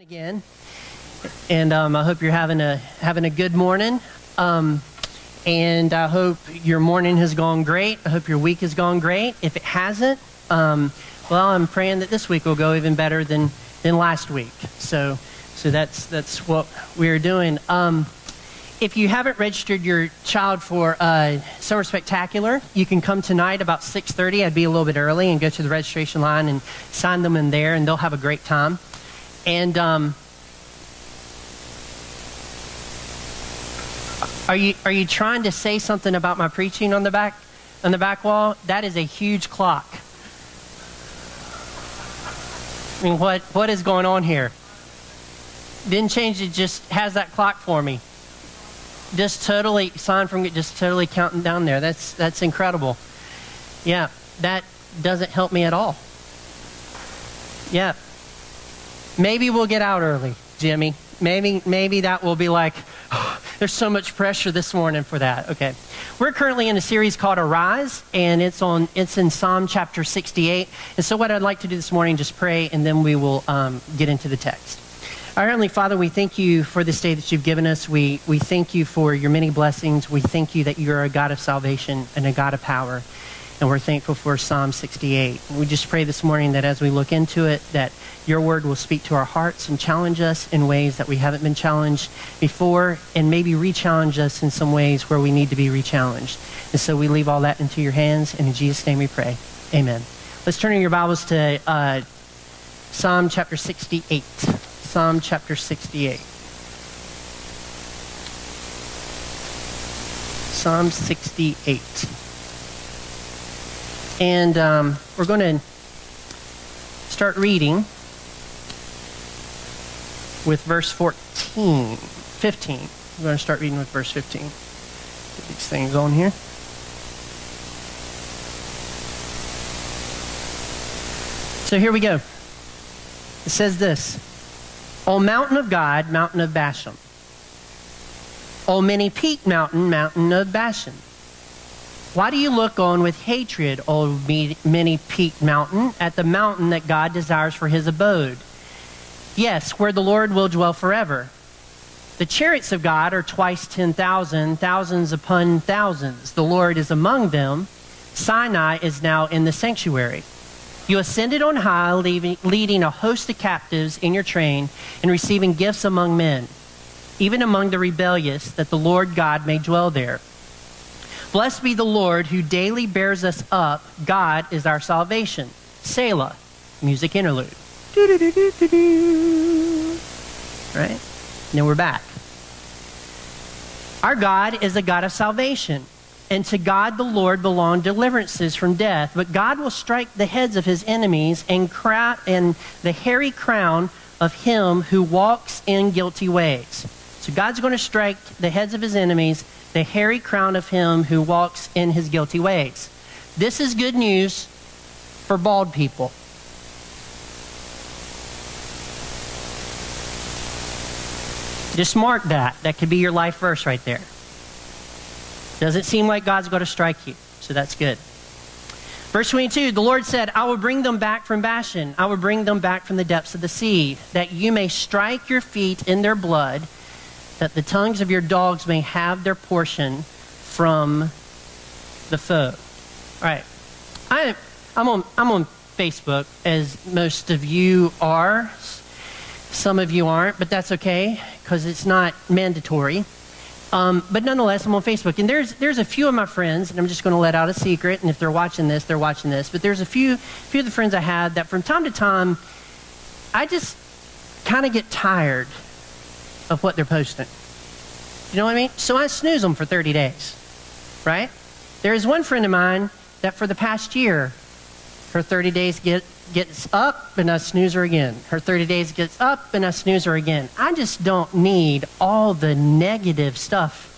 again, and um, I hope you're having a having a good morning. Um, and I hope your morning has gone great. I hope your week has gone great. If it hasn't, um, well, I'm praying that this week will go even better than than last week. So, so that's that's what we're doing. Um, if you haven't registered your child for uh, Summer Spectacular, you can come tonight about 6:30. I'd be a little bit early and go to the registration line and sign them in there, and they'll have a great time. And um, are you are you trying to say something about my preaching on the back on the back wall? That is a huge clock. I mean, what what is going on here? Didn't change it. Just has that clock for me. Just totally sign from it. just totally counting down there. That's that's incredible. Yeah, that doesn't help me at all. Yeah, Maybe we'll get out early, Jimmy. Maybe, maybe that will be like, oh, there's so much pressure this morning for that. Okay. We're currently in a series called Arise, and it's on it's in Psalm chapter 68. And so what I'd like to do this morning, just pray, and then we will um, get into the text. Our Heavenly Father, we thank you for this day that you've given us. We, we thank you for your many blessings. We thank you that you're a God of salvation and a God of power. And we're thankful for Psalm 68. We just pray this morning that as we look into it, that your word will speak to our hearts and challenge us in ways that we haven't been challenged before, and maybe re-challenge us in some ways where we need to be re-challenged. And so we leave all that into your hands, and in Jesus' name we pray. Amen. Let's turn in your Bibles to uh, Psalm chapter 68. Psalm chapter 68. Psalm 68. And um, we're going to start reading with verse 14, 15. We're going to start reading with verse 15. Get these things on here. So here we go. It says this O mountain of God, mountain of Bashan. O many peak mountain, mountain of Bashan. Why do you look on with hatred, O many peaked mountain, at the mountain that God desires for his abode? Yes, where the Lord will dwell forever. The chariots of God are twice 10,000, thousands upon thousands. The Lord is among them. Sinai is now in the sanctuary. You ascended on high, leaving, leading a host of captives in your train and receiving gifts among men, even among the rebellious, that the Lord God may dwell there. Blessed be the Lord who daily bears us up. God is our salvation. Selah, music interlude. Right? Now we're back. Our God is a God of salvation. And to God the Lord belong deliverances from death. But God will strike the heads of his enemies and, and the hairy crown of him who walks in guilty ways. So God's going to strike the heads of his enemies the hairy crown of him who walks in his guilty ways. This is good news for bald people. Just mark that. That could be your life verse right there. Doesn't seem like God's going to strike you, so that's good. Verse 22 The Lord said, I will bring them back from Bashan. I will bring them back from the depths of the sea, that you may strike your feet in their blood that the tongues of your dogs may have their portion from the foe. All right. I, I'm, on, I'm on Facebook, as most of you are. Some of you aren't, but that's okay because it's not mandatory. Um, but nonetheless, I'm on Facebook, and there's there's a few of my friends, and I'm just going to let out a secret. And if they're watching this, they're watching this. But there's a few few of the friends I had that from time to time, I just kind of get tired of what they're posting. You know what I mean? So I snooze them for 30 days, right? There is one friend of mine that for the past year, her 30 days get, gets up and I snooze her again. Her 30 days gets up and I snooze her again. I just don't need all the negative stuff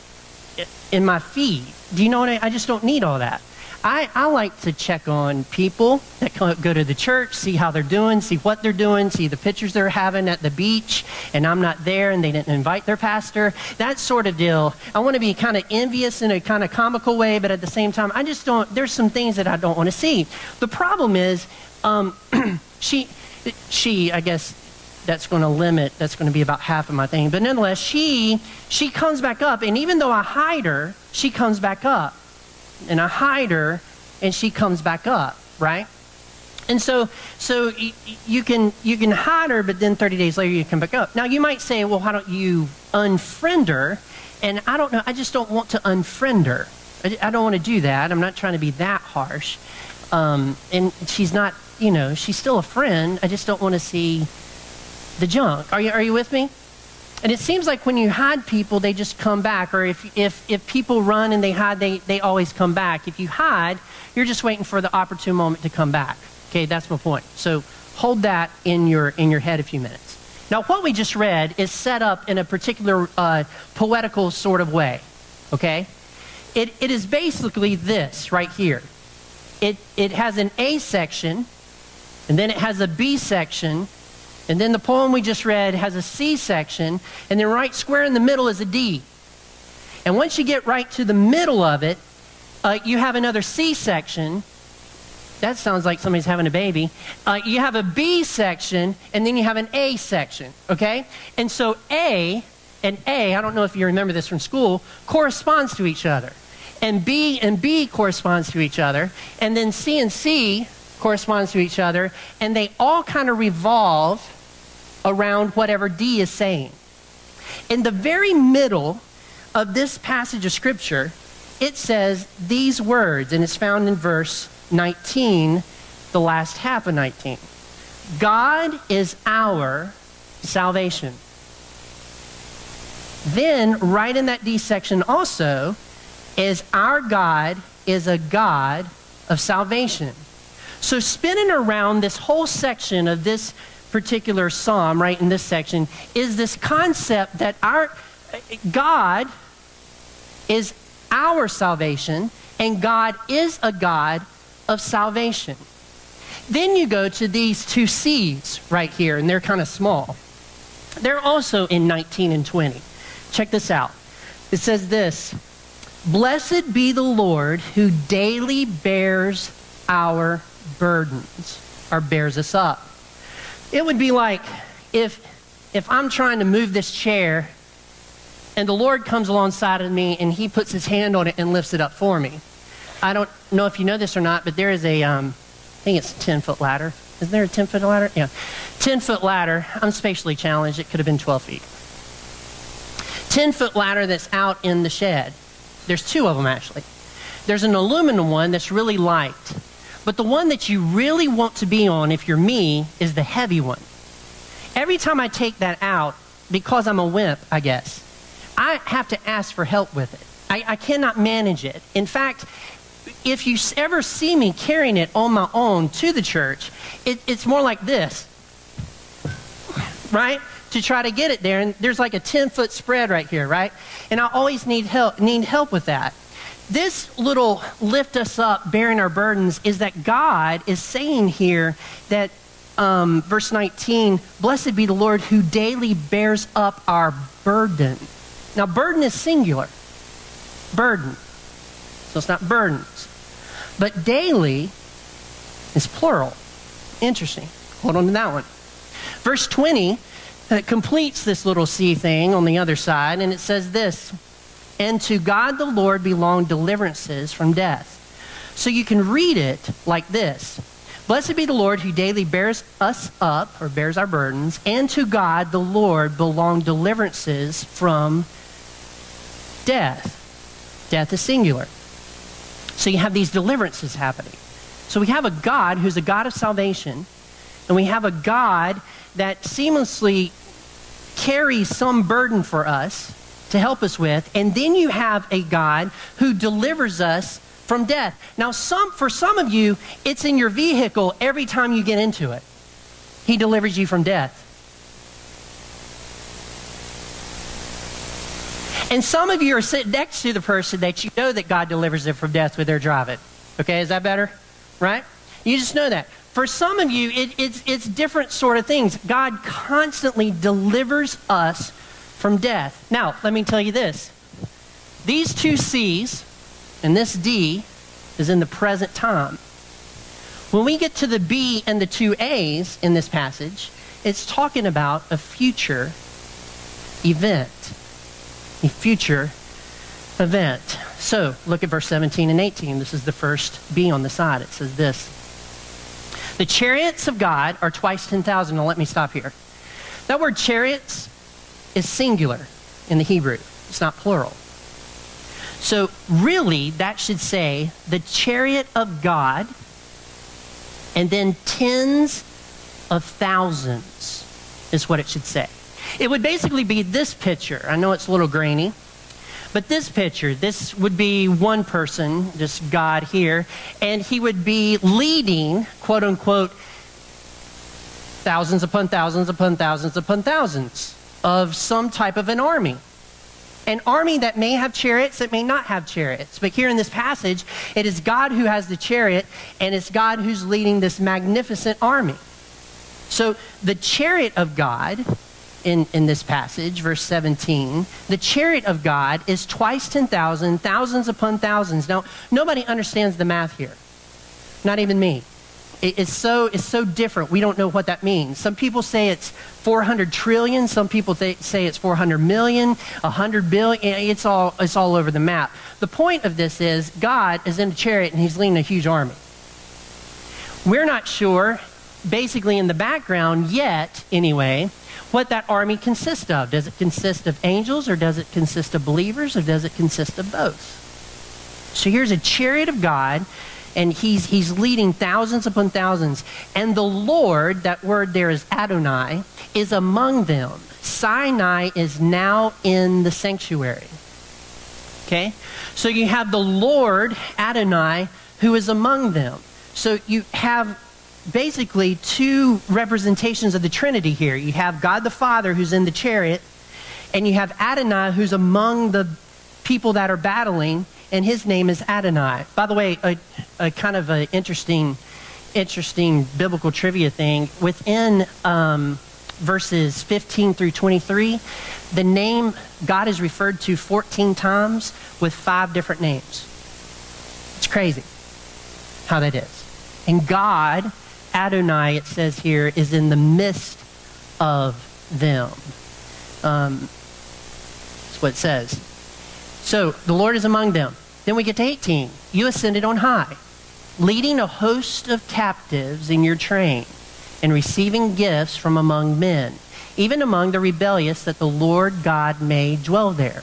in my feed. Do you know what I, I just don't need all that. I, I like to check on people that go to the church, see how they're doing, see what they're doing, see the pictures they're having at the beach, and I'm not there and they didn't invite their pastor. That sort of deal. I want to be kind of envious in a kind of comical way, but at the same time, I just don't, there's some things that I don't want to see. The problem is, um, she, she, I guess, that's going to limit, that's going to be about half of my thing. But nonetheless, she, she comes back up. And even though I hide her, she comes back up. And I hide her, and she comes back up, right? And so, so y- you can you can hide her, but then 30 days later you come back up. Now you might say, well, why don't you unfriend her? And I don't know. I just don't want to unfriend her. I, I don't want to do that. I'm not trying to be that harsh. Um, and she's not, you know, she's still a friend. I just don't want to see the junk. Are you are you with me? And it seems like when you hide people, they just come back. Or if, if, if people run and they hide, they, they always come back. If you hide, you're just waiting for the opportune moment to come back. Okay, that's my point. So hold that in your, in your head a few minutes. Now, what we just read is set up in a particular uh, poetical sort of way. Okay? It, it is basically this right here. It, it has an A section, and then it has a B section, and then the poem we just read has a C section, and then right square in the middle is a D. And once you get right to the middle of it, uh, you have another C section. That sounds like somebody's having a baby. Uh, you have a B section, and then you have an A section, okay? And so A and A, I don't know if you remember this from school, corresponds to each other. And B and B corresponds to each other. And then C and C corresponds to each other. And they all kind of revolve around whatever D is saying. In the very middle of this passage of Scripture, it says these words, and it's found in verse 19, the last half of 19. God is our salvation. Then, right in that D section also, is our God is a God of salvation. So, spinning around this whole section of this particular psalm, right in this section, is this concept that our God is our salvation, and God is a God of salvation. Then you go to these two C's right here, and they're kind of small. They're also in 19 and 20. Check this out. It says this Blessed be the Lord who daily bears our burdens, or bears us up. It would be like if, if I'm trying to move this chair and the Lord comes alongside of me and he puts his hand on it and lifts it up for me. I don't know if you know this or not, but there is a, um, I think it's a 10 foot ladder. Is there a 10 foot ladder? Yeah. 10 foot ladder. I'm spatially challenged. It could have been 12 feet. 10 foot ladder that's out in the shed. There's two of them actually. There's an aluminum one that's really light. But the one that you really want to be on, if you're me, is the heavy one. Every time I take that out, because I'm a wimp, I guess, I have to ask for help with it. I, I cannot manage it. In fact, if you ever see me carrying it on my own to the church, it, it's more like this, right? To try to get it there, and there's like a 10 foot spread right here, right? And I always need help, need help with that. This little lift us up, bearing our burdens, is that God is saying here that, um, verse 19, blessed be the Lord who daily bears up our burden. Now, burden is singular. Burden. So it's not burdens. But daily is plural. Interesting. Hold on to that one. Verse 20 uh, completes this little C thing on the other side, and it says this And to God the Lord belong deliverances from death. So you can read it like this Blessed be the Lord who daily bears us up, or bears our burdens, and to God the Lord belong deliverances from death. Death is singular. So you have these deliverances happening. So we have a God who's a God of salvation, and we have a God that seamlessly carries some burden for us to help us with, and then you have a God who delivers us from death. Now, some for some of you, it's in your vehicle every time you get into it. He delivers you from death. And some of you are sitting next to the person that you know that God delivers them from death with their driving. Okay, is that better? Right? You just know that. For some of you, it, it's, it's different sort of things. God constantly delivers us from death. Now, let me tell you this. These two C's and this D is in the present time. When we get to the B and the two A's in this passage, it's talking about a future event. A future event. So look at verse 17 and 18. This is the first B on the side. It says this The chariots of God are twice 10,000. Now let me stop here. That word chariots is singular in the Hebrew, it's not plural. So, really, that should say the chariot of God and then tens of thousands is what it should say. It would basically be this picture. I know it's a little grainy, but this picture, this would be one person, just God here, and he would be leading, quote unquote, thousands upon thousands upon thousands upon thousands of some type of an army an army that may have chariots, that may not have chariots. But here in this passage, it is God who has the chariot, and it's God who's leading this magnificent army. So the chariot of God in, in this passage, verse 17, the chariot of God is twice 10,000, thousands upon thousands. Now, nobody understands the math here, not even me it's so it's so different. We don't know what that means. Some people say it's 400 trillion. Some people th- say it's 400 million, 100 billion. It's all it's all over the map. The point of this is God is in a chariot and He's leading a huge army. We're not sure, basically in the background yet, anyway, what that army consists of. Does it consist of angels, or does it consist of believers, or does it consist of both? So here's a chariot of God and he's, he's leading thousands upon thousands. And the Lord, that word there is Adonai, is among them. Sinai is now in the sanctuary. Okay? So you have the Lord, Adonai, who is among them. So you have basically two representations of the Trinity here. You have God the Father, who's in the chariot, and you have Adonai, who's among the people that are battling, and his name is Adonai. By the way, a, a kind of an interesting, interesting biblical trivia thing. Within um, verses 15 through 23, the name God is referred to 14 times with five different names. It's crazy how that is. And God, Adonai, it says here, is in the midst of them. Um, that's what it says. So the Lord is among them. Then we get to 18. You ascended on high, leading a host of captives in your train and receiving gifts from among men, even among the rebellious, that the Lord God may dwell there.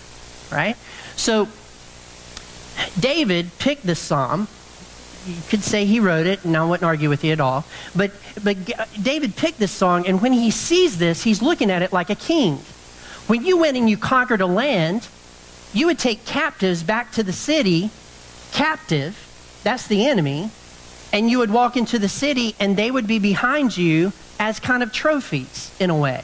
Right? So David picked this psalm. You could say he wrote it, and I wouldn't argue with you at all. But, but David picked this song, and when he sees this, he's looking at it like a king. When you went and you conquered a land, you would take captives back to the city, captive, that's the enemy, and you would walk into the city and they would be behind you as kind of trophies in a way.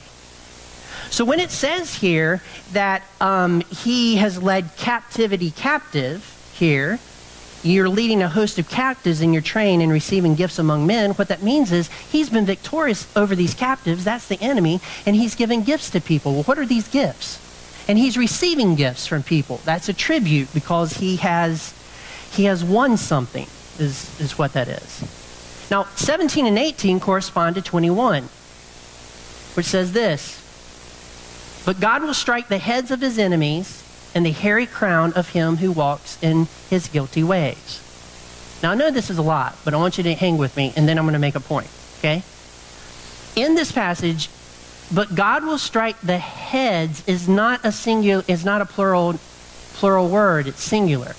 So when it says here that um, he has led captivity captive here, you're leading a host of captives in your train and receiving gifts among men. What that means is he's been victorious over these captives. That's the enemy. And he's giving gifts to people. Well, what are these gifts? And he's receiving gifts from people. That's a tribute because he has he has won something is is what that is. Now, 17 and 18 correspond to 21, which says this. But God will strike the heads of his enemies and the hairy crown of him who walks in his guilty ways. Now, I know this is a lot, but I want you to hang with me, and then I'm going to make a point, okay? In this passage, but God will strike the heads is not a singular is not a plural plural word, it's singular.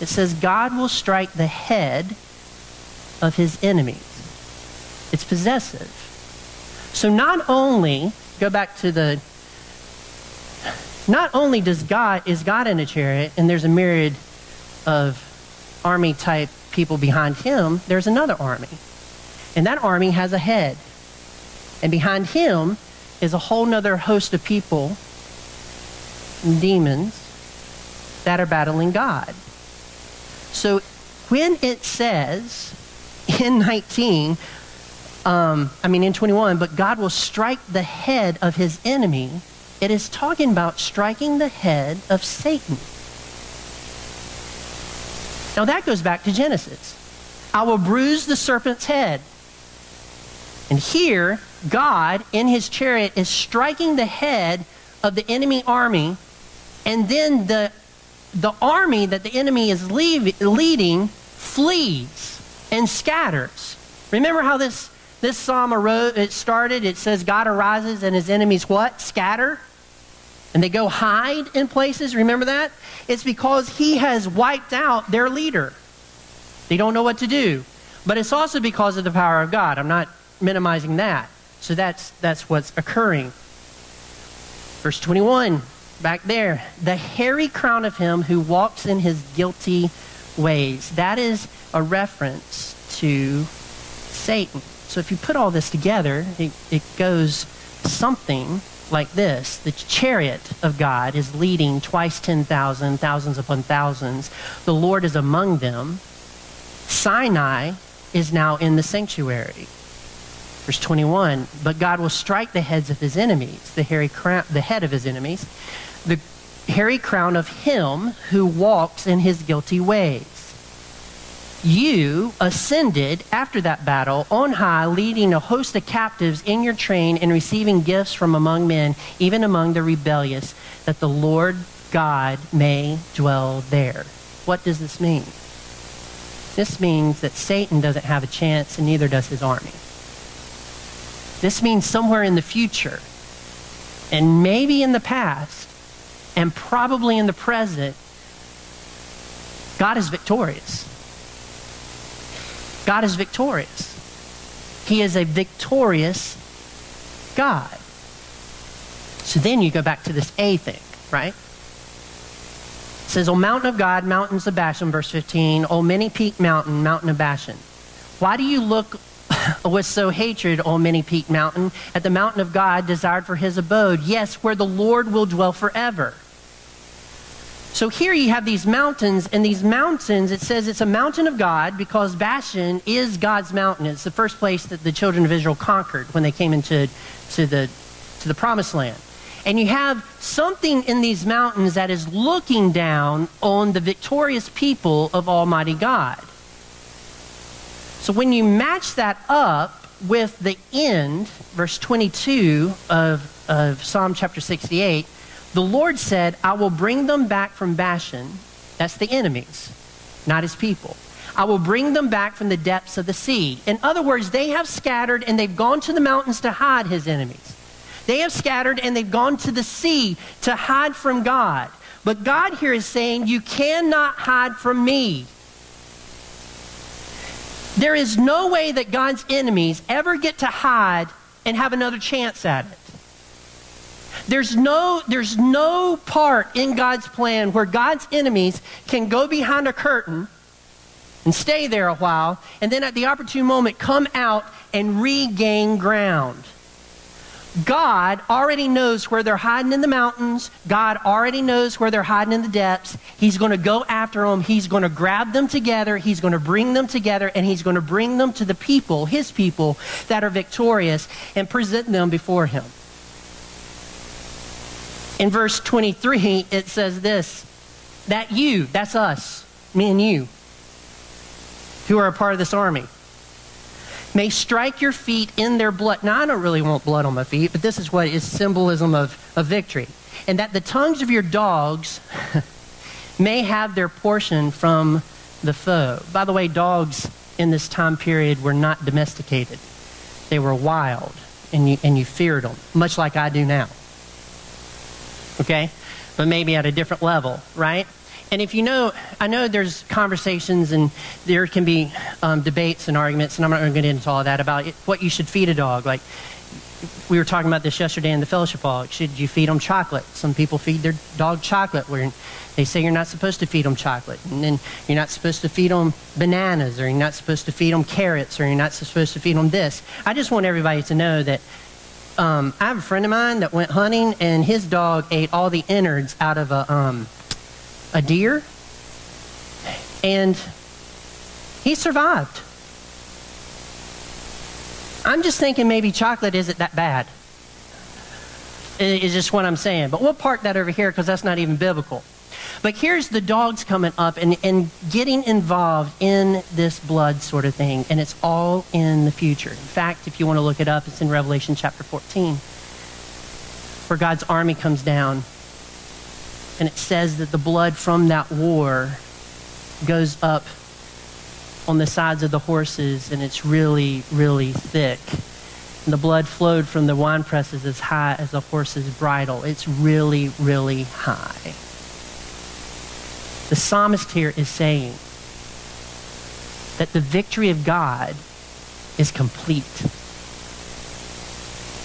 It says God will strike the head of his enemies. It's possessive. So not only go back to the not only does God is God in a chariot and there's a myriad of army type people behind him, there's another army. And that army has a head. And behind him is a whole nother host of people, demons, that are battling God. So when it says in 19, um, I mean in 21, but God will strike the head of his enemy, it is talking about striking the head of Satan. Now that goes back to Genesis. I will bruise the serpent's head. And here, God in his chariot is striking the head of the enemy army, and then the, the army that the enemy is leave, leading flees and scatters. Remember how this, this psalm arose, it started? It says, God arises and his enemies what? Scatter? And they go hide in places. Remember that? It's because he has wiped out their leader. They don't know what to do. But it's also because of the power of God. I'm not minimizing that. So that's, that's what's occurring. Verse 21, back there. The hairy crown of him who walks in his guilty ways. That is a reference to Satan. So if you put all this together, it, it goes something like this The chariot of God is leading twice 10,000, thousands upon thousands. The Lord is among them. Sinai is now in the sanctuary. Verse 21 But God will strike the heads of his enemies, the, hairy crown, the head of his enemies, the hairy crown of him who walks in his guilty ways. You ascended after that battle on high, leading a host of captives in your train and receiving gifts from among men, even among the rebellious, that the Lord God may dwell there. What does this mean? This means that Satan doesn't have a chance, and neither does his army. This means somewhere in the future, and maybe in the past, and probably in the present, God is victorious. God is victorious. He is a victorious God. So then you go back to this A thing, right? It says, O mountain of God, mountains of Bashan, verse 15, O many peak mountain, mountain of Bashan. Why do you look with so hatred, on many peaked mountain, at the mountain of God desired for his abode? Yes, where the Lord will dwell forever. So here you have these mountains, and these mountains, it says it's a mountain of God because Bashan is God's mountain. It's the first place that the children of Israel conquered when they came into to the, to the promised land. And you have something in these mountains that is looking down on the victorious people of Almighty God. So when you match that up with the end, verse 22 of, of Psalm chapter 68, the Lord said, I will bring them back from Bashan. That's the enemies, not his people. I will bring them back from the depths of the sea. In other words, they have scattered and they've gone to the mountains to hide his enemies. They have scattered and they've gone to the sea to hide from God. But God here is saying, You cannot hide from me. There is no way that God's enemies ever get to hide and have another chance at it. There's no, there's no part in God's plan where God's enemies can go behind a curtain and stay there a while, and then at the opportune moment come out and regain ground. God already knows where they're hiding in the mountains. God already knows where they're hiding in the depths. He's going to go after them. He's going to grab them together. He's going to bring them together, and he's going to bring them to the people, his people, that are victorious, and present them before him. In verse 23, it says this that you, that's us, me and you, who are a part of this army, may strike your feet in their blood. Now, I don't really want blood on my feet, but this is what is symbolism of, of victory. And that the tongues of your dogs may have their portion from the foe. By the way, dogs in this time period were not domesticated, they were wild, and you, and you feared them, much like I do now okay? But maybe at a different level, right? And if you know, I know there's conversations and there can be um, debates and arguments, and I'm not going to get into all that about it, what you should feed a dog. Like, we were talking about this yesterday in the fellowship hall. Should you feed them chocolate? Some people feed their dog chocolate where they say you're not supposed to feed them chocolate. And then you're not supposed to feed them bananas, or you're not supposed to feed them carrots, or you're not supposed to feed them this. I just want everybody to know that um, I have a friend of mine that went hunting, and his dog ate all the innards out of a um, a deer, and he survived. I'm just thinking maybe chocolate isn't that bad. Is just what I'm saying. But we'll park that over here because that's not even biblical. But here's the dogs coming up and, and getting involved in this blood sort of thing, and it's all in the future. In fact, if you want to look it up, it's in Revelation chapter 14, where God's army comes down, and it says that the blood from that war goes up on the sides of the horses, and it's really, really thick. And the blood flowed from the wine presses as high as a horse's bridle. It's really, really high. The psalmist here is saying that the victory of God is complete.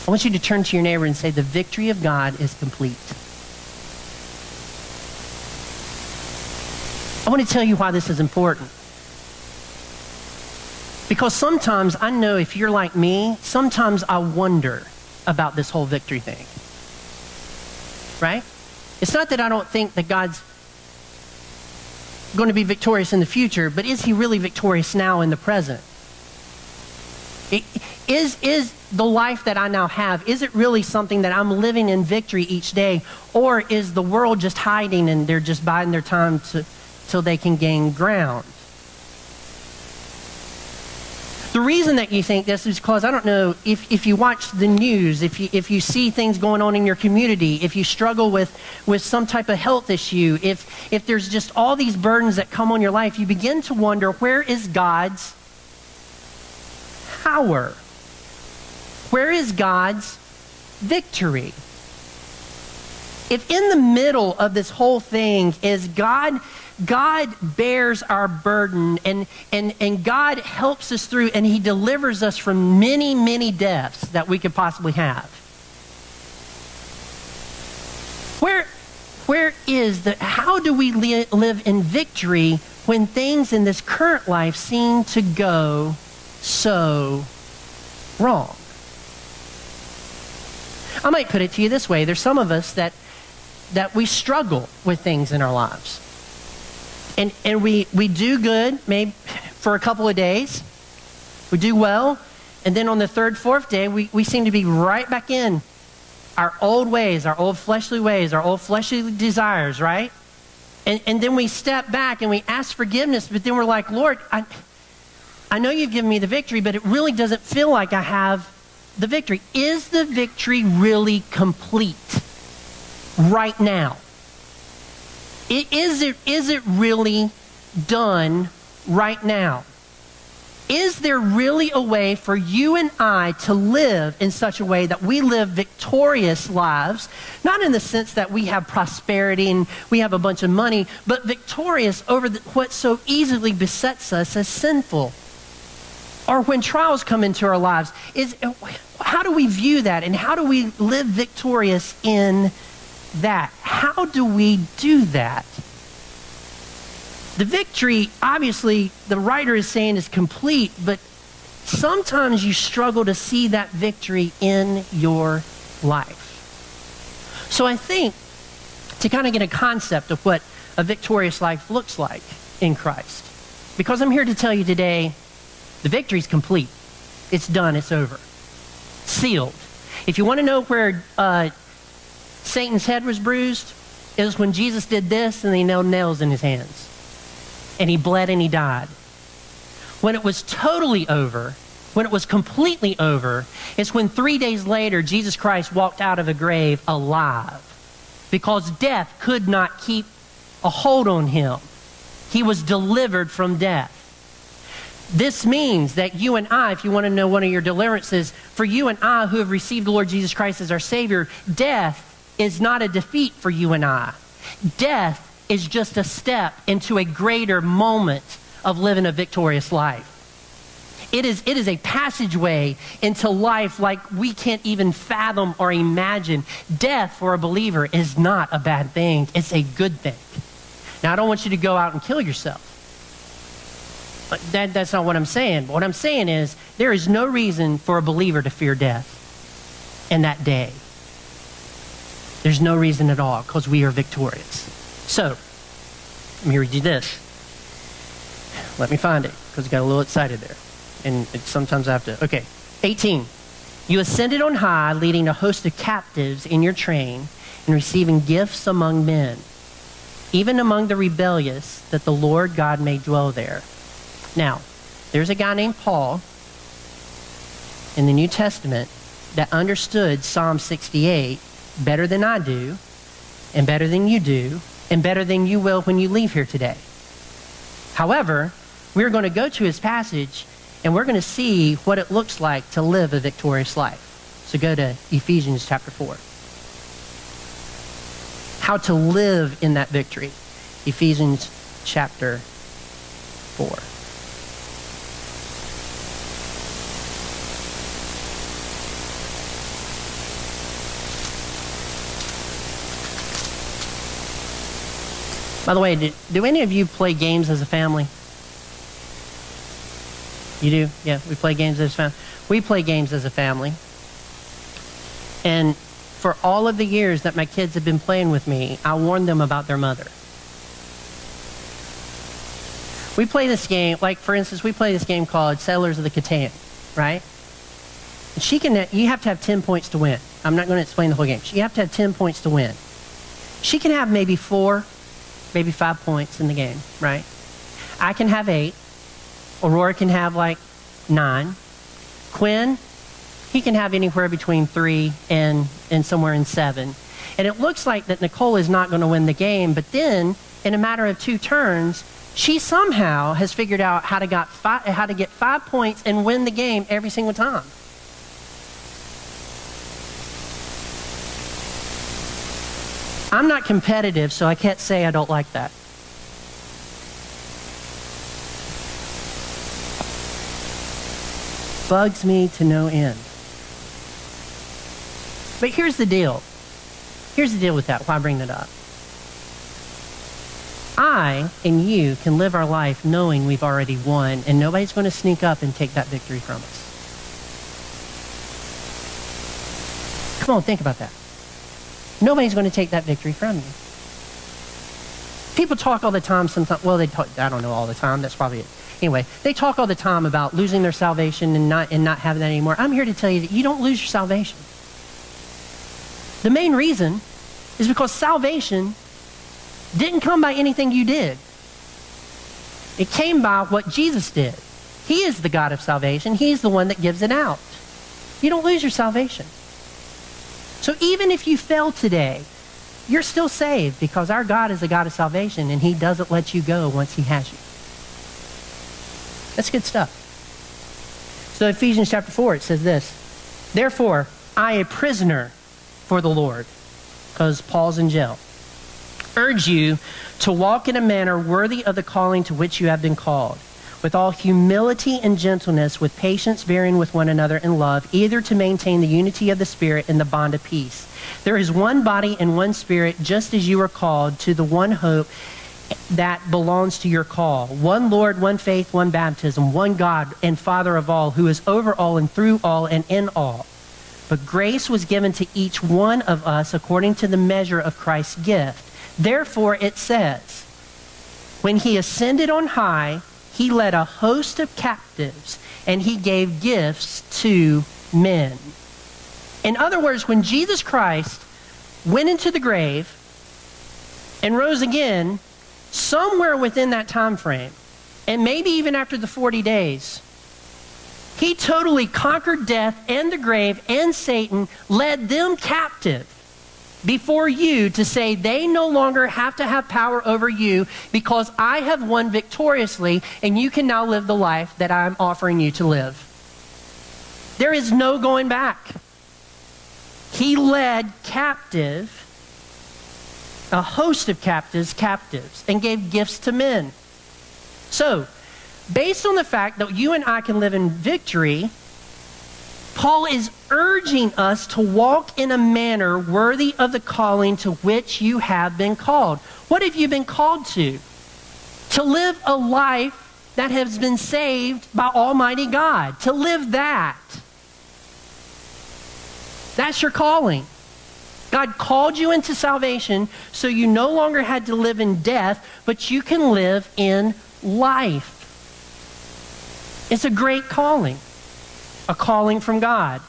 I want you to turn to your neighbor and say, The victory of God is complete. I want to tell you why this is important. Because sometimes, I know if you're like me, sometimes I wonder about this whole victory thing. Right? It's not that I don't think that God's going to be victorious in the future, but is he really victorious now in the present? It, is, is the life that I now have, is it really something that I'm living in victory each day? Or is the world just hiding and they're just biding their time to, till they can gain ground? The reason that you think this is because I don't know if, if you watch the news, if you, if you see things going on in your community, if you struggle with, with some type of health issue, if, if there's just all these burdens that come on your life, you begin to wonder where is God's power? Where is God's victory? If in the middle of this whole thing is God God bears our burden and, and, and God helps us through and He delivers us from many, many deaths that we could possibly have. Where, where is the, how do we li- live in victory when things in this current life seem to go so wrong? I might put it to you this way there's some of us that, that we struggle with things in our lives and, and we, we do good maybe for a couple of days. We do well. And then on the third, fourth day, we, we seem to be right back in our old ways, our old fleshly ways, our old fleshly desires, right? And, and then we step back and we ask forgiveness, but then we're like, Lord, I, I know you've given me the victory, but it really doesn't feel like I have the victory. Is the victory really complete right now? Is it, is it really done right now? Is there really a way for you and I to live in such a way that we live victorious lives? Not in the sense that we have prosperity and we have a bunch of money, but victorious over the, what so easily besets us as sinful. Or when trials come into our lives, is, how do we view that and how do we live victorious in that? How do we do that? The victory, obviously, the writer is saying is complete, but sometimes you struggle to see that victory in your life. So I think to kind of get a concept of what a victorious life looks like in Christ, because I'm here to tell you today the victory is complete. It's done, it's over. Sealed. If you want to know where uh, Satan's head was bruised, it was when Jesus did this and he nailed nails in his hands. And he bled and he died. When it was totally over, when it was completely over, it's when three days later Jesus Christ walked out of the grave alive because death could not keep a hold on him. He was delivered from death. This means that you and I, if you want to know one of your deliverances, for you and I who have received the Lord Jesus Christ as our Savior, death is not a defeat for you and I. Death is just a step into a greater moment of living a victorious life. It is, it is a passageway into life like we can't even fathom or imagine. Death for a believer is not a bad thing, it's a good thing. Now, I don't want you to go out and kill yourself. But that, that's not what I'm saying. But what I'm saying is there is no reason for a believer to fear death in that day. There's no reason at all because we are victorious. So, let me read you this. Let me find it because I got a little excited there. And sometimes I have to. Okay, 18. You ascended on high, leading a host of captives in your train and receiving gifts among men. even among the rebellious, that the Lord God may dwell there. Now, there's a guy named Paul in the New Testament that understood Psalm 68 better than I do, and better than you do, and better than you will when you leave here today. However, we're going to go to his passage and we're going to see what it looks like to live a victorious life. So go to Ephesians chapter 4. How to live in that victory. Ephesians chapter 4. By the way, do, do, any of you play games as a family? You do? Yeah, we play games as a family. We play games as a family. And for all of the years that my kids have been playing with me, I warned them about their mother. We play this game, like for instance, we play this game called Settlers of the Catan, right? She can, you have to have 10 points to win. I'm not going to explain the whole game. You have to have 10 points to win. She can have maybe four, maybe five points in the game, right? I can have eight. Aurora can have like nine. Quinn, he can have anywhere between three and, and somewhere in seven. And it looks like that Nicole is not going to win the game, but then in a matter of two turns, she somehow has figured out how to, got five, how to get five points and win the game every single time. I'm not competitive, so I can't say I don't like that. Bugs me to no end. But here's the deal. Here's the deal with that. Why bring that up? I and you can live our life knowing we've already won, and nobody's going to sneak up and take that victory from us. Come on, think about that. Nobody's going to take that victory from you. People talk all the time sometimes, well, they talk, I don't know all the time, that's probably it. Anyway, they talk all the time about losing their salvation and not, and not having that anymore. I'm here to tell you that you don't lose your salvation. The main reason is because salvation didn't come by anything you did. It came by what Jesus did. He is the God of salvation. He's the one that gives it out. You don't lose your salvation. So even if you fail today, you're still saved because our God is a God of salvation and he doesn't let you go once he has you. That's good stuff. So Ephesians chapter 4, it says this. Therefore, I, a prisoner for the Lord, because Paul's in jail, urge you to walk in a manner worthy of the calling to which you have been called with all humility and gentleness, with patience bearing with one another in love, either to maintain the unity of the Spirit in the bond of peace. There is one body and one Spirit, just as you are called to the one hope that belongs to your call. One Lord, one faith, one baptism, one God and Father of all, who is over all and through all and in all. But grace was given to each one of us according to the measure of Christ's gift. Therefore, it says, when he ascended on high, he led a host of captives and he gave gifts to men. In other words, when Jesus Christ went into the grave and rose again, somewhere within that time frame, and maybe even after the 40 days, he totally conquered death and the grave and Satan, led them captive before you to say they no longer have to have power over you because I have won victoriously and you can now live the life that I'm offering you to live. There is no going back. He led captive, a host of captives, captives, and gave gifts to men. So, based on the fact that you and I can live in victory, Paul is urging us to walk in a manner worthy of the calling to which you have been called. What have you been called to? To live a life that has been saved by Almighty God. To live that. That's your calling. God called you into salvation so you no longer had to live in death, but you can live in life. It's a great calling a calling from God.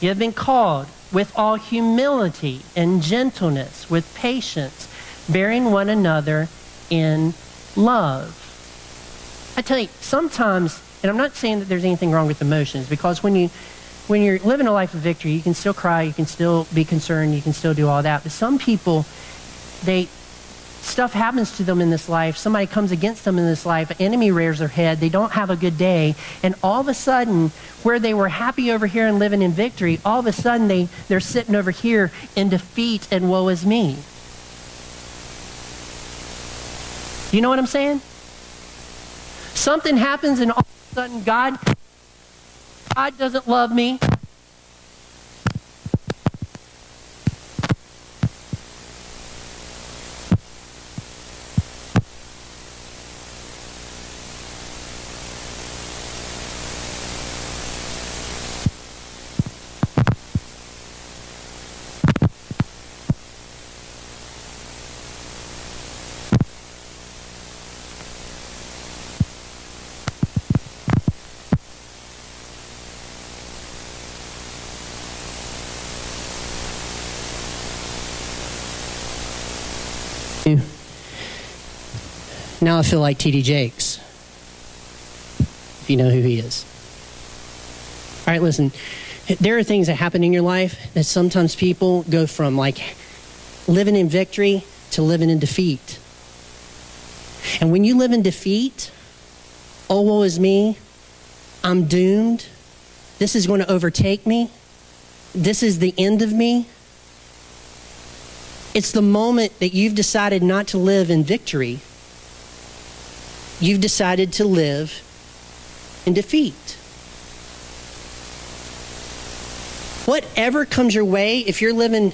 You have been called with all humility and gentleness, with patience, bearing one another in love. I tell you, sometimes, and I'm not saying that there's anything wrong with emotions, because when you when you're living a life of victory, you can still cry, you can still be concerned, you can still do all that. But some people, they stuff happens to them in this life. Somebody comes against them in this life. An enemy rears their head. They don't have a good day. And all of a sudden, where they were happy over here and living in victory, all of a sudden they, they're sitting over here in defeat and woe is me. You know what I'm saying? Something happens and all of a sudden God God doesn't love me. Now I feel like TD Jakes, if you know who he is. All right, listen. There are things that happen in your life that sometimes people go from like living in victory to living in defeat. And when you live in defeat, oh, woe is me, I'm doomed, this is going to overtake me, this is the end of me. It's the moment that you've decided not to live in victory you've decided to live in defeat. Whatever comes your way, if you're living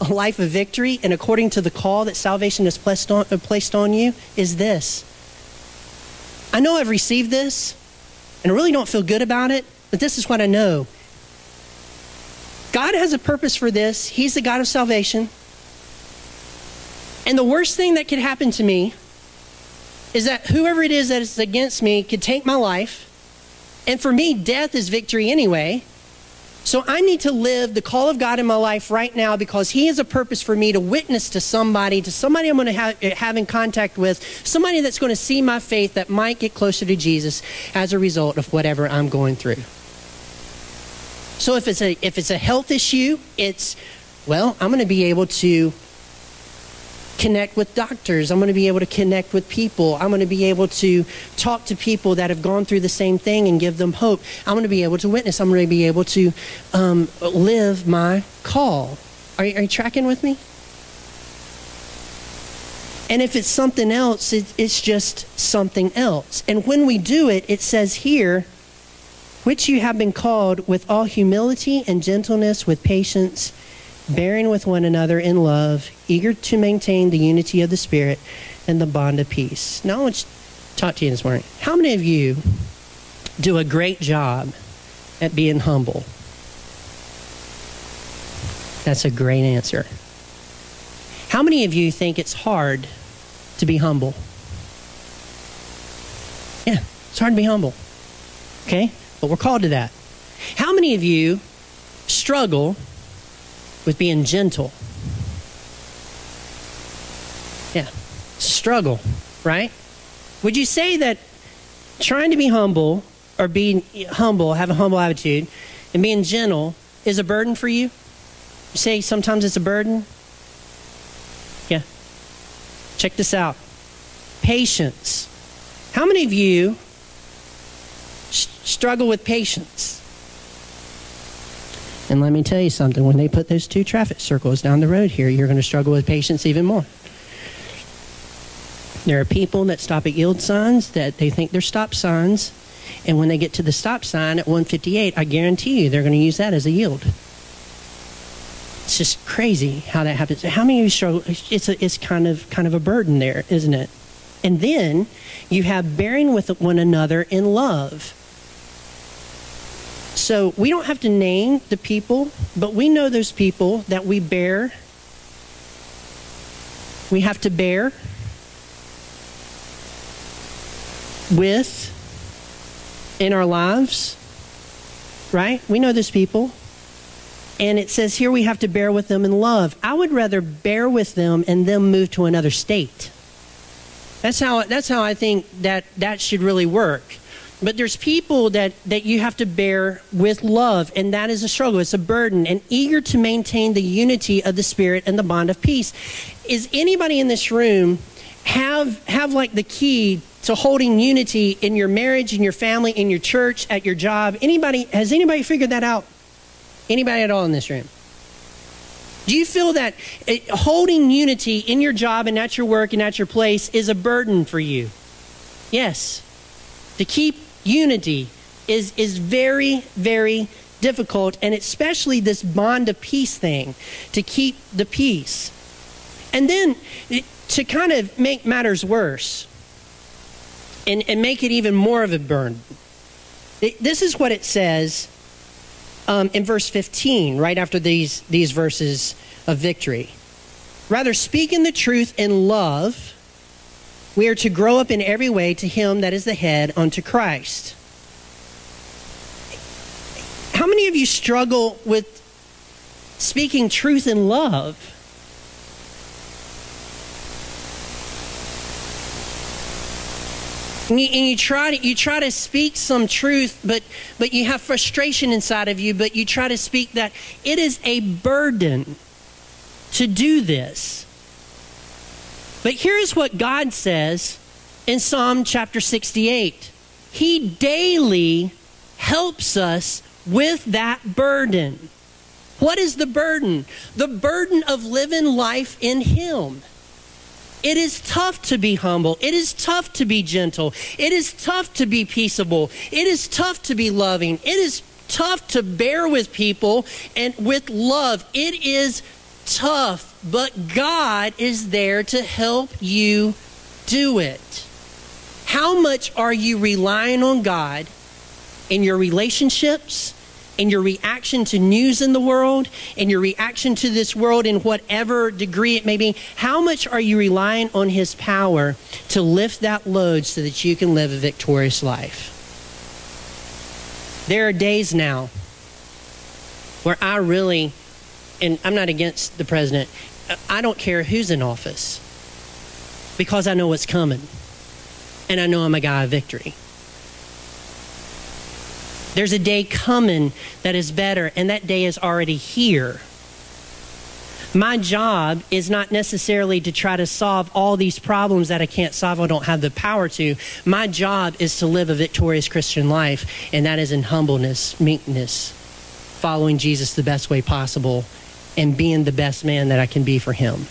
a life of victory and according to the call that salvation has placed on, uh, placed on you, is this. I know I've received this, and I really don't feel good about it, but this is what I know. God has a purpose for this. He's the God of salvation. And the worst thing that could happen to me is that whoever it is that is against me could take my life. And for me, death is victory anyway. So I need to live the call of God in my life right now because He has a purpose for me to witness to somebody, to somebody I'm going to have, eh, have in contact with, somebody that's going to see my faith that might get closer to Jesus as a result of whatever I'm going through. So if it's a if it's a health issue, it's well, I'm going to be able to connect with doctors. I'm going to be able to connect with people. I'm going to be able to talk to people that have gone through the same thing and give them hope. I'm going to be able to witness. I'm going to be able to um, live my call. Are you, are you, tracking with me? And if it's something else, it, it's just something else. And when we do it, it says here, which you have been called with all humility and gentleness, with patience bearing with one another in love, eager to maintain the unity of the Spirit and the bond of peace. Now, I want to talk to you this morning. How many of you do a great job at being humble? That's a great answer. How many of you think it's hard to be humble? Yeah, it's hard to be humble. Okay? But we're called to that. How many of you struggle with being gentle. Yeah, struggle, right? Would you say that trying to be humble or being humble, have a humble attitude, and being gentle is a burden for you? You say sometimes it's a burden? Yeah. Check this out patience. How many of you struggle with patience? And let me tell you something when they put those two traffic circles down the road here, you're going to struggle with patience even more. There are people that stop at yield signs that they think they're stop signs. And when they get to the stop sign at 158, I guarantee you they're going to use that as a yield. It's just crazy how that happens. How many of you struggle? It's, a, it's kind, of, kind of a burden there, isn't it? And then you have bearing with one another in love. So we don't have to name the people, but we know those people that we bear. We have to bear with in our lives, right? We know those people. And it says here we have to bear with them in love. I would rather bear with them and them move to another state. That's how, that's how I think that that should really work. But there's people that, that you have to bear with love, and that is a struggle. It's a burden, and eager to maintain the unity of the Spirit and the bond of peace. Is anybody in this room have, have like the key to holding unity in your marriage, in your family, in your church, at your job? Anybody, has anybody figured that out? Anybody at all in this room? Do you feel that eh, holding unity in your job and at your work and at your place is a burden for you? Yes. To keep unity is, is very, very difficult, and especially this bond of peace thing, to keep the peace. And then to kind of make matters worse and, and make it even more of a burden, this is what it says um, in verse 15, right after these, these verses of victory. Rather, speaking the truth in love, we are to grow up in every way to Him that is the head, unto Christ. How many of you struggle with speaking truth in love? And you, and you, try to you try to speak some truth, but but you have frustration inside of you. But you try to speak that it is a burden to do this. But here's what God says in Psalm chapter 68 He daily helps us with that burden. What is the burden? The burden of living life in Him. It is tough to be humble. It is tough to be gentle. It is tough to be peaceable. It is tough to be loving. It is tough to bear with people and with love. It is tough, but God is there to help you do it. How much are you relying on God in your relationships? in your reaction to news in the world in your reaction to this world in whatever degree it may be, how much are you relying on His power to lift that load so that you can live a victorious life? There are days now where I really, and I'm not against the president, I don't care who's in office because I know what's coming and I know I'm a guy of victory. There's a day coming that is better, and that day is already here. My job is not necessarily to try to solve all these problems that I can't solve, I don't have the power to. My job is to live a victorious Christian life, and that is in humbleness, meekness, following Jesus the best way possible, and being the best man that I can be for Him.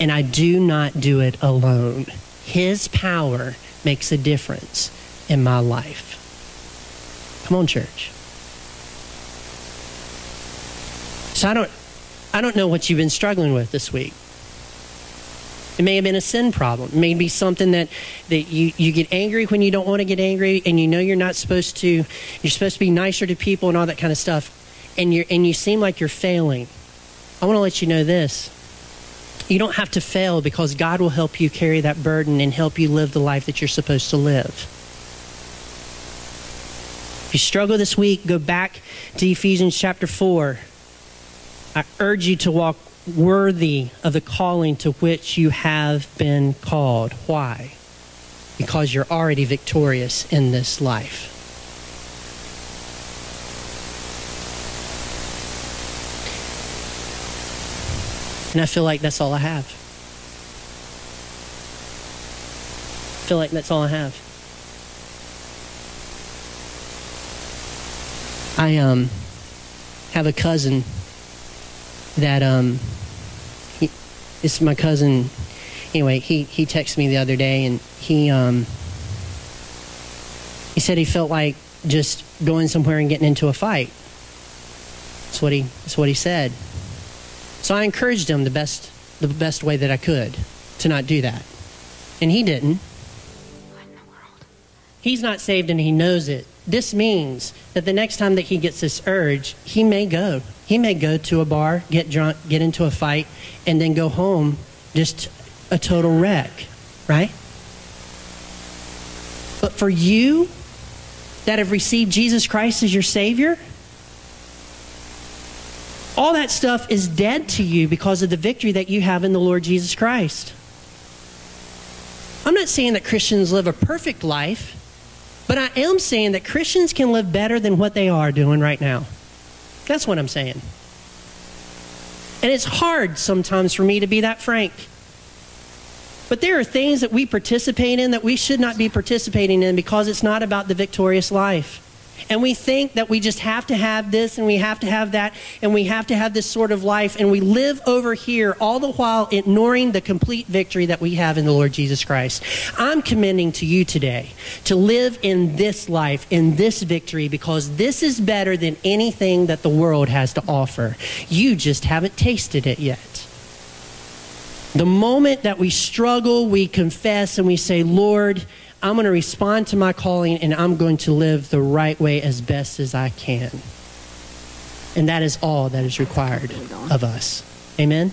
And I do not do it alone. His power makes a difference in my life. Come on, church. So I don't, I don't know what you've been struggling with this week. It may have been a sin problem. It may be something that, that you, you get angry when you don't want to get angry and you know you're not supposed to, you're supposed to be nicer to people and all that kind of stuff. And, you're, and you seem like you're failing. I want to let you know this. You don't have to fail because God will help you carry that burden and help you live the life that you're supposed to live. If you struggle this week, go back to Ephesians chapter 4. I urge you to walk worthy of the calling to which you have been called. Why? Because you're already victorious in this life. And I feel like that's all I have. I feel like that's all I have. I um have a cousin that um he, it's my cousin anyway he he texted me the other day and he um he said he felt like just going somewhere and getting into a fight that's what he that's what he said so i encouraged him the best the best way that i could to not do that and he didn't he's not saved and he knows it this means that the next time that he gets this urge, he may go. He may go to a bar, get drunk, get into a fight, and then go home just a total wreck, right? But for you that have received Jesus Christ as your Savior, all that stuff is dead to you because of the victory that you have in the Lord Jesus Christ. I'm not saying that Christians live a perfect life, but I am saying that Christians can live better than what they are doing right now. That's what I'm saying. And it's hard sometimes for me to be that frank. But there are things that we participate in that we should not be participating in because it's not about the victorious life. And we think that we just have to have this and we have to have that and we have to have this sort of life. And we live over here all the while ignoring the complete victory that we have in the Lord Jesus Christ. I'm commending to you today to live in this life, in this victory, because this is better than anything that the world has to offer. You just haven't tasted it yet. The moment that we struggle, we confess and we say, Lord, I'm going to respond to my calling and I'm going to live the right way as best as I can. And that is all that is required of us. Amen.